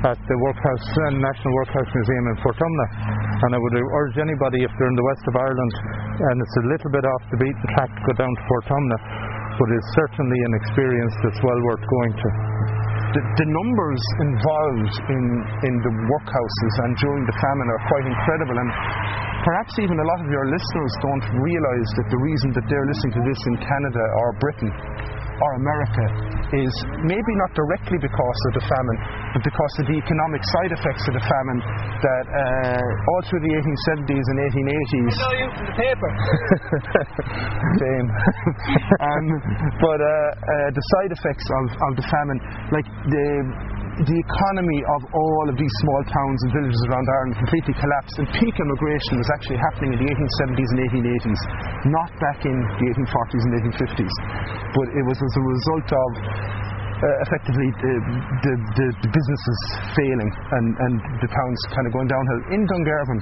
at the Workhouse uh, National Workhouse Museum in Portumna, and I would urge anybody if they're in the west of Ireland and it's a little bit off the beaten track to go down to Portumna, but it's certainly an experience that's well worth going to. The, the numbers involved in, in the workhouses and during the famine are quite incredible, and perhaps even a lot of your listeners don't realise that the reason that they're listening to this in Canada or Britain or America is maybe not directly because of the famine, but because of the economic side effects of the famine that uh, all through the 1870s and 1880s. know you from the paper. Same. um, but uh, uh, the side effects of, of the famine, like the the economy of all of these small towns and villages around Ireland completely collapsed, and peak immigration was actually happening in the 1870s and 1880s, not back in the 1840s and 1850s. But it was as a result of uh, effectively the, the, the, the businesses failing and, and the towns kind of going downhill. In Dungarvan,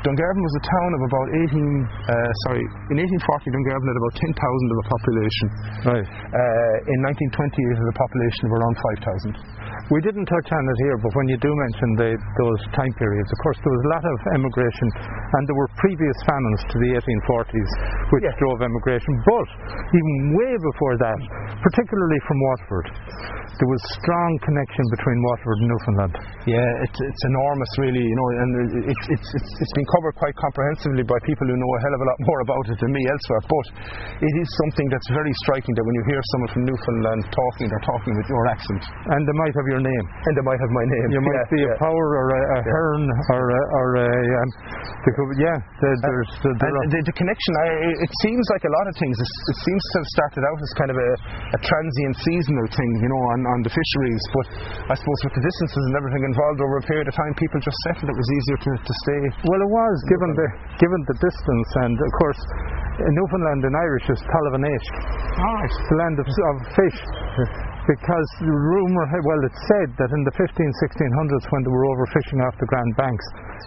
Dungarvan was a town of about 18, uh, sorry, in 1840 Dungarvan had about 10,000 of a population. Right. Uh, in 1928 it had a population of around 5,000. We didn't touch on it here, but when you do mention the, those time periods, of course, there was a lot of emigration, and there were previous famines to the 1840s which Yeah. drove emigration. But even way before that, particularly from Waterford, there was strong connection between Waterford and Newfoundland. Yeah, it's, it's enormous, really, you know, and it's, it's, it's, it's been covered quite comprehensively by people who know a hell of a lot more about it than me elsewhere. But it is something that's very striking that when you hear someone from Newfoundland talking, they're talking with your accent, And they might have your name. and they might have my name. You might yeah, be yeah. a power or a, a hern or a, or a um, could- yeah. There, there's there And the, the connection, I, it seems like a lot of things. It, it seems to have started out as kind of a, a transient, seasonal thing, you know, on, on the fisheries. But I suppose with the distances and everything involved over a period of time, people just settled it was easier to, to stay. Well, it was given the given the distance, and of course, in Newfoundland in Irish is Talamh an Éisc, All right. the land of, of fish. Because the rumour, well, it's said that in the 15, 1600s, when they were overfishing off the Grand Banks,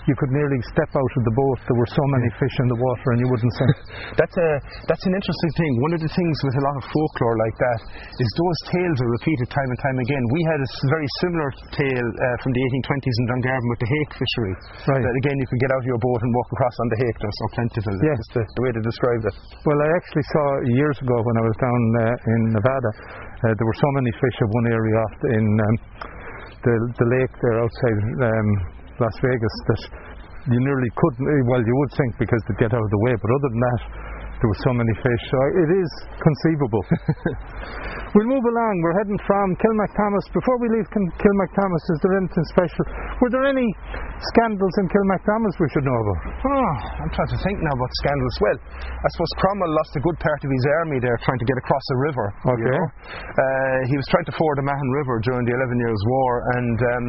you could nearly step out of the boat. There were so many fish in the water, and you wouldn't sink. That's a that's an interesting thing. One of the things with a lot of folklore like that is those tales are repeated time and time again. We had a very similar tale uh, from the 1820s in Dungarvan with the hake fishery. Right. That again, you could get out of your boat and walk across on the hake. They're so plentiful. That's the, the way to describe it. Well, I actually saw years ago when I was down uh, in Nevada, uh, there were so many fish of one area off in um, the the lake there outside um, Las Vegas that you nearly couldn't. Well, you would think because they'd get out of the way, but other than that, there were so many fish. So it is conceivable. we'll move along. We're heading from Kilmacthomas. Before we leave Kilmacthomas, is there anything special? Were there any scandals in Kilmacthomas we should know about? Oh, I'm trying to think now about scandals. Well, I suppose Cromwell lost a good part of his army there trying to get across a river. you Okay. know. Uh, he was trying to ford the Mahon River during the Eleven Years' War, and um,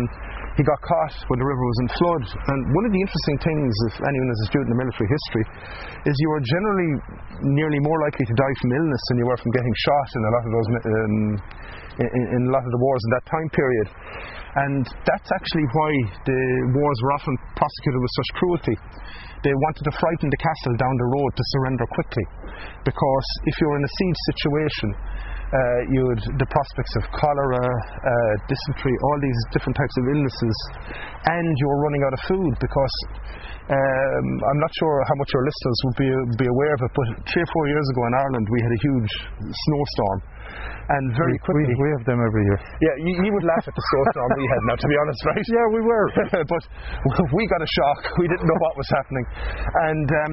he got caught when the river was in flood. And one of the interesting things, if anyone is a student of military history, is you were generally nearly more likely to die from illness than you were from getting shot in a lot of those um, in, in a lot of the wars in that time period. And that's actually why the wars were often prosecuted with such cruelty. They wanted to frighten the castle down the road to surrender quickly. Because if you're in a siege situation, uh, you had the prospects of cholera, uh, dysentery, all these different types of illnesses, and you were running out of food because um, I'm not sure how much your listeners would be, be aware of it, but three or four years ago in Ireland we had a huge snowstorm and very we, quickly. We, we have them every year. Yeah, you, you would laugh at the snowstorm we had now, to be honest, right? Yeah, we were. but we got a shock. We didn't know what was happening. And um,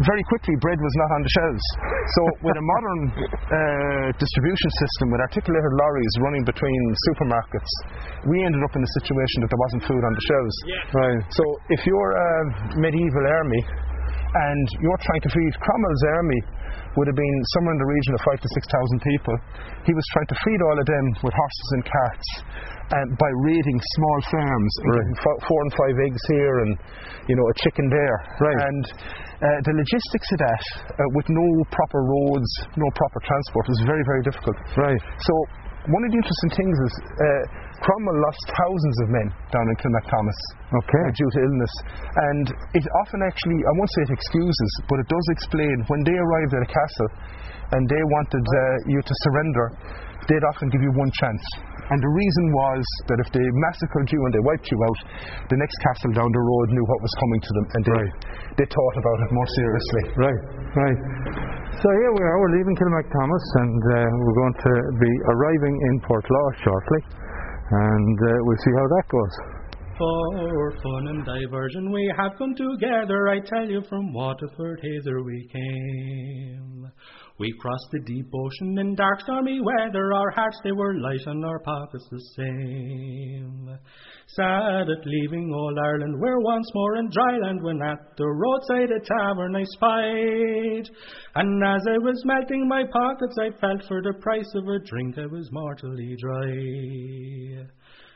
very quickly, bread was not on the shelves. So, with a modern uh, distribution system, with articulated lorries running between supermarkets, we ended up in a situation that there wasn't food on the shelves. Right. So, if you're a medieval army and you're trying to feed Cromwell's army, would have been somewhere in the region of five to six thousand people. He was trying to feed all of them with horses and carts um, by raiding small farms, and Right. getting fo- four and five eggs here and you know a chicken there. Right. And uh, the logistics of that, uh, with no proper roads, no proper transport, was very very difficult. Right. So one of the interesting things is uh, Cromwell lost thousands of men down in Kilmacthomas Okay. uh, due to illness. And it often actually, I won't say it excuses, but it does explain when they arrived at a castle and they wanted uh, you to surrender, they'd often give you one chance. And the reason was that if they massacred you and they wiped you out, the next castle down the road knew what was coming to them and they, Right. they thought about it more seriously. Right, right. So here we are, we're leaving Kilmacthomas and uh, we're going to be arriving in Portlaw shortly and uh, we'll see how that goes. For fun and diversion we have come together, I tell you from Waterford hither we came. We crossed the deep ocean in dark stormy weather, our hearts they were light and our pockets the same. Sad at leaving old Ireland, we're once more in dry land when at the roadside a tavern I spied. And as I was melting my pockets, I felt for the price of a drink I was mortally dry.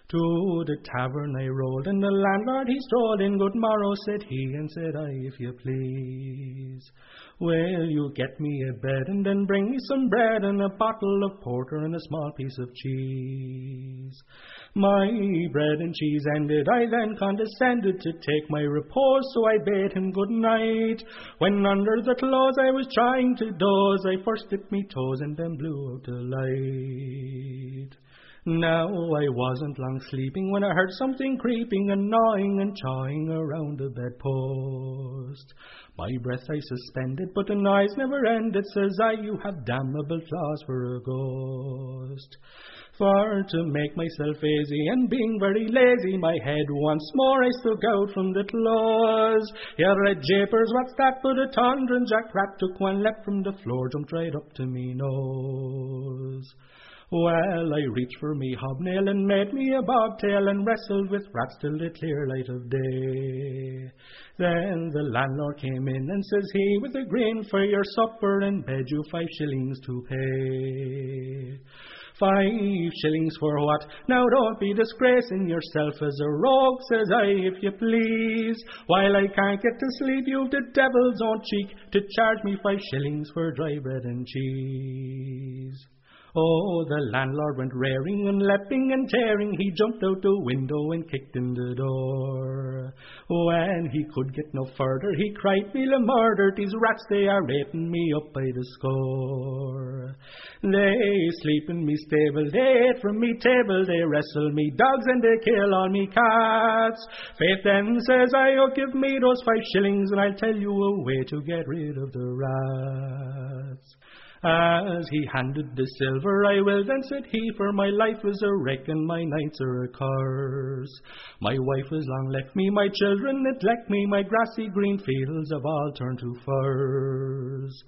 To the tavern I rolled, and the landlord he strolled in. Good morrow, said he, and said I, if you please. Will you get me a bed, and then bring me some bread, and a bottle of porter, and a small piece of cheese? My bread and cheese ended, I then condescended to take my repose, so I bade him good night. When under the clothes I was trying to doze, I first dipped me toes, and then blew out the light. Now I wasn't long sleeping when I heard something creeping and gnawing and chawing around the bedpost. My breath I suspended, but the noise never ended. Says I, you have damnable claws for a ghost. For to make myself easy and being very lazy, my head once more I stuck out from the claws. Yeah, red japers, what's that but a tundra? Jack Rat took one leap from the floor, jumped right up to me nose. Well, I reached for me hobnail and made me a bobtail and wrestled with rats till the clear light of day. Then the landlord came in and says he, with a grin for your supper and bed you five shillings to pay. Five shillings for what? Now don't be disgracing yourself as a rogue, says I, if you please. While I can't get to sleep, you've the devil's own cheek to charge me five shillings for dry bread and cheese. Oh, the landlord went raring and leaping and tearing. He jumped out the window and kicked in the door. When he could get no further, he cried, "Feel a murder! These rats they are raping me up by the score. They sleep in me stable, they eat from me table, they wrestle me dogs and they kill all me cats. Faith then says I, oh give me those five shillings and I'll tell you a way to get rid of the rats. As he handed the silver, I will then said he, for my life is a wreck and my nights are a curse. My wife has long left me, my children neglect me, my grassy green fields have all turned to furs.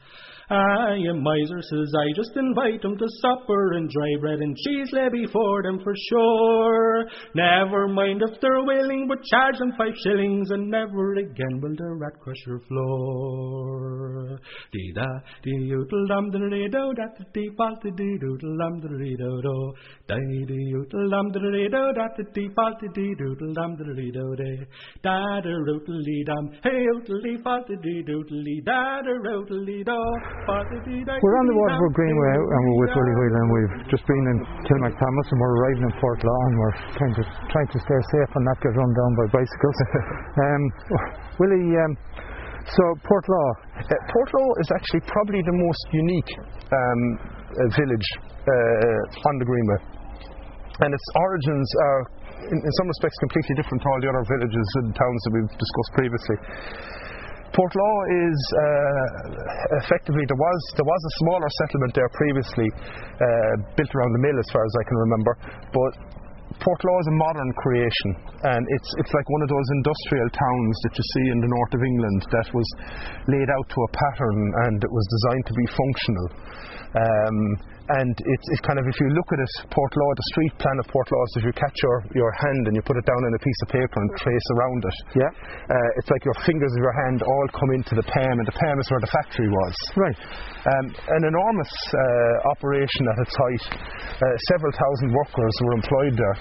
I am miser, says I, just invite 'em to supper and dry bread and cheese lay before them for sure. Never mind if they're willing, but charge them five shillings and never again will the rat crush your floor. Dee da, dee dum We're on the Waterford Greenway and we're with Willie Whelan. We've just been in Kilmacthomas and we're arriving in Portlaw and we're trying to, trying to stay safe and not get run down by bicycles. um, Willie, um, so Port Law, Uh, Portlaw is actually probably the most unique um, uh, village uh, on the Greenway. And its origins are, in, in some respects, completely different to all the other villages and towns that we've discussed previously. Portlaw is uh, effectively there was there was a smaller settlement there previously uh, built around the mill as far as I can remember, but Portlaw is a modern creation, and it's it's like one of those industrial towns that you see in the north of England that was laid out to a pattern and it was designed to be functional. Um, and it's, it's kind of if you look at it, Portlaw, the street plan of Portlaw is if you catch your, your hand and you put it down on a piece of paper and trace around it. Yeah. Uh, it's like your fingers of your hand all come into the PAM, and the PAM is where the factory was. Right. Um, an enormous uh, operation at its height. Uh, several thousand workers were employed there.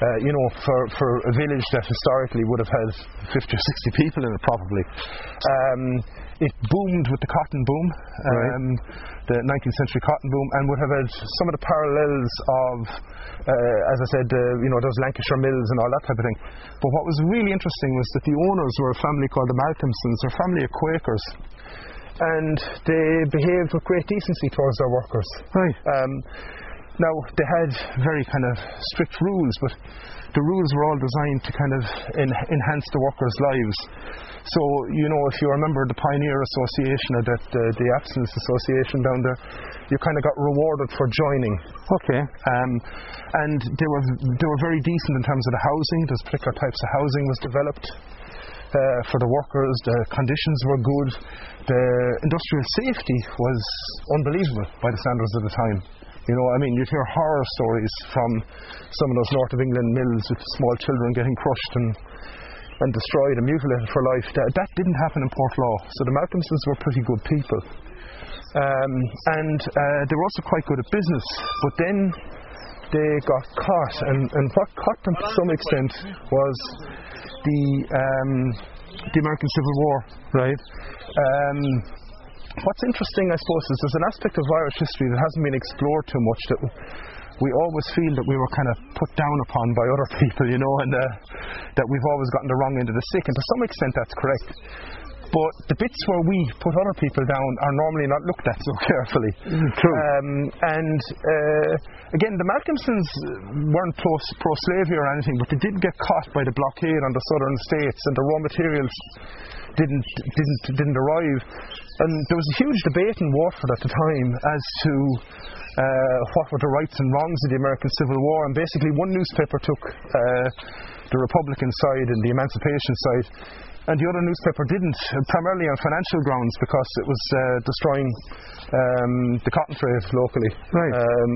Uh, you know, for, for a village that historically would have had 50 or 60 people in it, probably. Um, it boomed with the cotton boom, um, the 19th century cotton boom, and would have had some of the parallels of, uh, as I said, uh, you know, those Lancashire mills and all that type of thing. But what was really interesting was that the owners were a family called the Malcolmsons, a family of Quakers. And they behaved with great decency towards their workers. Right. Um, now, they had very kind of strict rules, but the rules were all designed to kind of en- enhance the workers' lives. So, you know, if you remember the Pioneer Association or that uh, the Abstinence Association down there, you kind of got rewarded for joining. Okay. Um, and they were they were very decent in terms of the housing. Those particular types of housing was developed. Uh, for the workers, the conditions were good. The industrial safety was unbelievable by the standards of the time. You know, I mean, you'd hear horror stories from some of those North of England mills with small children getting crushed and and destroyed and mutilated for life. That, that didn't happen in Portlaw. So the Malcolmsons were pretty good people. Um, and uh, they were also quite good at business. But then they got caught, and, and what caught them to some extent was the um, the American Civil War. Right. Um, what's interesting, I suppose, is there's an aspect of Irish history that hasn't been explored too much that we always feel that we were kind of put down upon by other people, you know, and uh, that we've always gotten the wrong end of the stick. And to some extent, that's correct. But the bits where we put other people down are normally not looked at so carefully. True. Um, and uh, again, the Malcolmsons weren't pro slavery or anything, but they did get caught by the blockade on the southern states, and the raw materials didn't didn't didn't arrive. And there was a huge debate in Waterford at the time as to uh, what were the rights and wrongs of the American Civil War. And basically, one newspaper took uh, the Republican side and the emancipation side, and the other newspaper didn't, primarily on financial grounds because it was uh, destroying um, the cotton trade locally. Right. Um,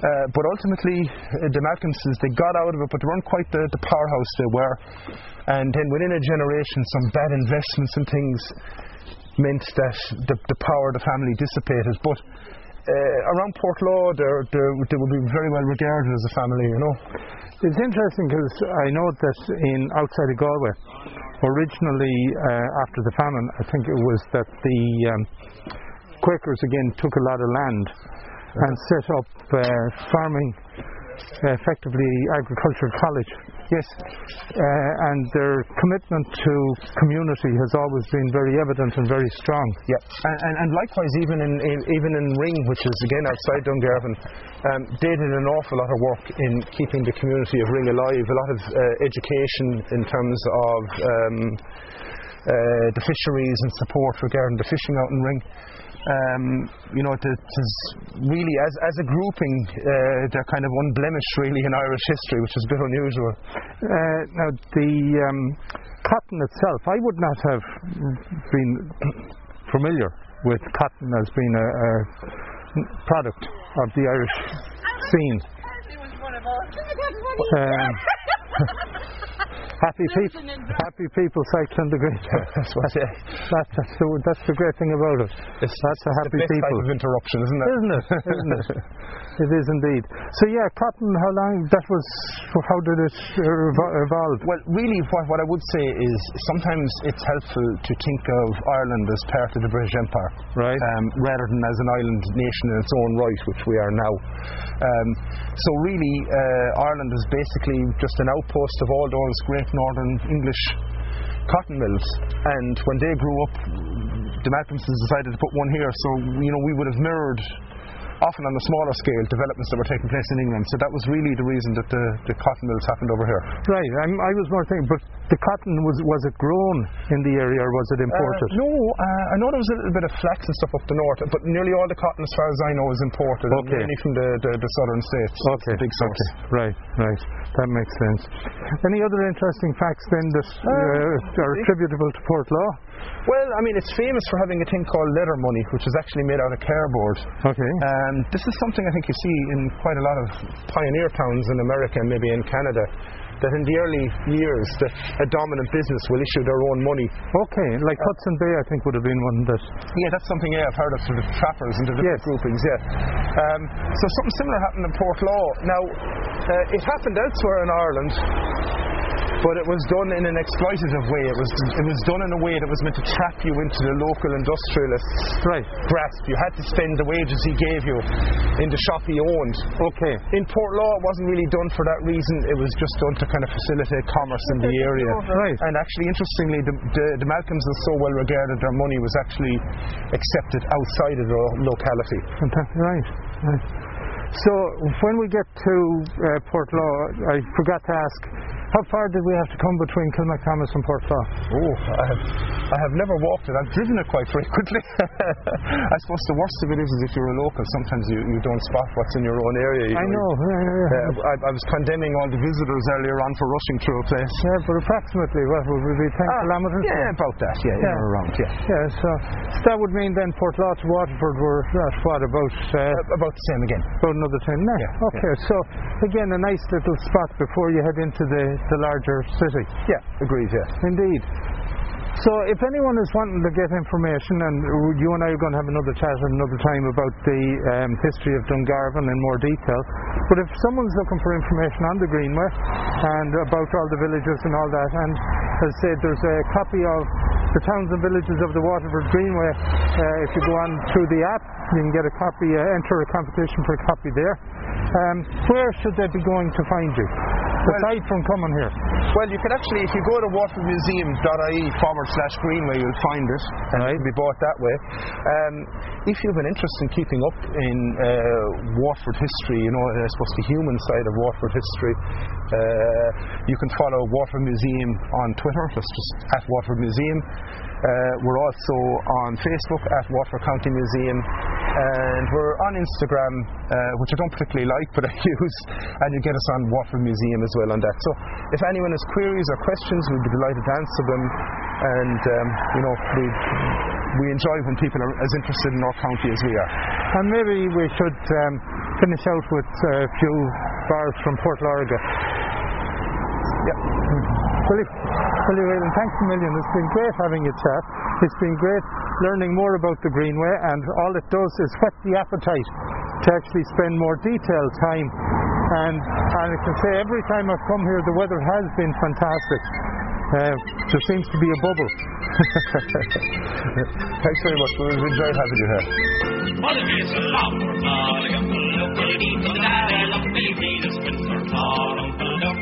uh, but ultimately, uh, the Malcolmsons they got out of it, but they weren't quite the, the powerhouse they were. And then within a generation, some bad investments and things meant that the, the power of the family dissipated. But uh, around Portlaw, they're, they're, they would be very well regarded as a family, you know. It's interesting because I know that in outside of Galway, originally uh, after the famine, I think it was that the um, Quakers again took a lot of land and set up uh, farming, effectively agricultural college. Yes. Uh, and their commitment to community has always been very evident and very strong. Yeah, and, and, and likewise, even in, in even in Ring, which is again outside Dungarvan, um, they did an awful lot of work in keeping the community of Ring alive. A lot of uh, education in terms of um, uh, the fisheries and support regarding the fishing out in Ring. Um, you know, it is really as as a grouping, uh, they're kind of unblemished really in Irish history, which is a bit unusual. Uh, now, the um, cotton itself, I would not have been familiar with cotton as being a, a product of the Irish scene. Um, happy people, happy people cycling the great. That's what yeah. That, that's, the, that's the great thing about it. It's, that's a it's happy the best people, type of interruption, isn't it? isn't it? Isn't it? it is indeed. So yeah, cotton. How long? That was. How did it uh, evolve? Well, really, what, what I would say is sometimes it's helpful to think of Ireland as part of the British Empire, Right. Um, rather than as an island nation in its own right, which we are now. Um, so really, uh, Ireland is basically just an outpost of all those great northern English cotton mills. And when they grew up, the Malcolmsons decided to put one here. So you know, we would have mirrored often on a smaller scale, developments that were taking place in England. So that was really the reason that the, the cotton mills happened over here. Right. I'm, I was more thinking, but the cotton was was it grown in the area or was it imported? Uh, no, uh, I know there was a little bit of flax and stuff up the north, but nearly all the cotton, as far as I know, is imported. Okay. Mainly from the, the, the southern states. Okay. big source. Okay. Right. Right. That makes sense. Any other interesting facts then that uh, are attributable to Portlaw? Well, I mean, it's famous for having a thing called letter money, which is actually made out of cardboard. Okay. Um, this is something I think you see in quite a lot of pioneer towns in America and maybe in Canada. That in the early years, that a dominant business will issue their own money. Okay. Like Hudson Bay, I think would have been one that. Yeah, that's something yeah, I've heard of sort of trappers and the different Yes. groupings. Yeah. Um, so something similar happened in Portlaw. Now, uh, it happened elsewhere in Ireland. But it was done in an exploitative way. It was it was done in a way that was meant to trap you into the local industrialist's Right. grasp. You had to spend the wages he gave you in the shop he owned. Okay. In Portlaw, it wasn't really done for that reason. It was just done to kind of facilitate commerce in the area. Right. And actually, interestingly, the, the, the Malcolms are so well regarded, their money was actually accepted outside of the locality. Fantastic. Right. Right. So when we get to uh, Portlaw, I forgot to ask, how far did we have to come between Kilmacthomas and Portlaw? Oh, I have, I have never walked it. I've driven it quite frequently. I suppose the worst of it is, is if you're a local, sometimes you, you don't spot what's in your own area. You I know. yeah, yeah, yeah. I, I was condemning all the visitors earlier on for rushing through a place. Yeah, but approximately, what would we be, 10 Ah, kilometres? Yeah, about that. Yeah, yeah. Yeah. around. Yeah. Yeah, so, so that would mean then Portlaw to Waterford were at what, about, uh, Uh, about the same again. about another 10 now? Yeah, okay, so again, a nice little spot before you head into the, the larger city. Yeah, agreed. Yeah. Indeed. So if anyone is wanting to get information, and you and I are going to have another chat at another time about the um, history of Dungarvan in more detail, but if someone's looking for information on the Greenway and about all the villages and all that, and as I said, there's a copy of the towns and villages of the Waterford Greenway. Uh, if you go on through the app, you can get a copy, uh, enter a competition for a copy there. Um, where should they be going to find you? Aside from coming here. Well, you can actually, if you go to watermuseum.ie forward slash greenway, you'll find it. And it can be bought that way. Um, if you have an interest in keeping up in uh, Waterford history, you know, I suppose the human side of Waterford history, uh, you can follow Waterford Museum on Twitter. That's just at Waterford Museum. Uh, we're also on Facebook at Waterford County Museum, and we're on Instagram, uh, which I don't particularly like, but I use, and you get us on Waterford Museum as well on that. So if anyone has queries or questions, we'd be delighted to answer them. And um, you know, we we enjoy when people are as interested in our county as we are. And maybe we should um, finish out with a few bars from Port Lorga. Yeah. Willie, Willie Whelan, thanks a million. It's been great having a chat. It's been great learning more about the Greenway, and all it does is whet the appetite to actually spend more detailed time. And, and I can say every time I've come here, the weather has been fantastic. Uh, there seems to be a bubble. Thanks very much. We've enjoyed having you here.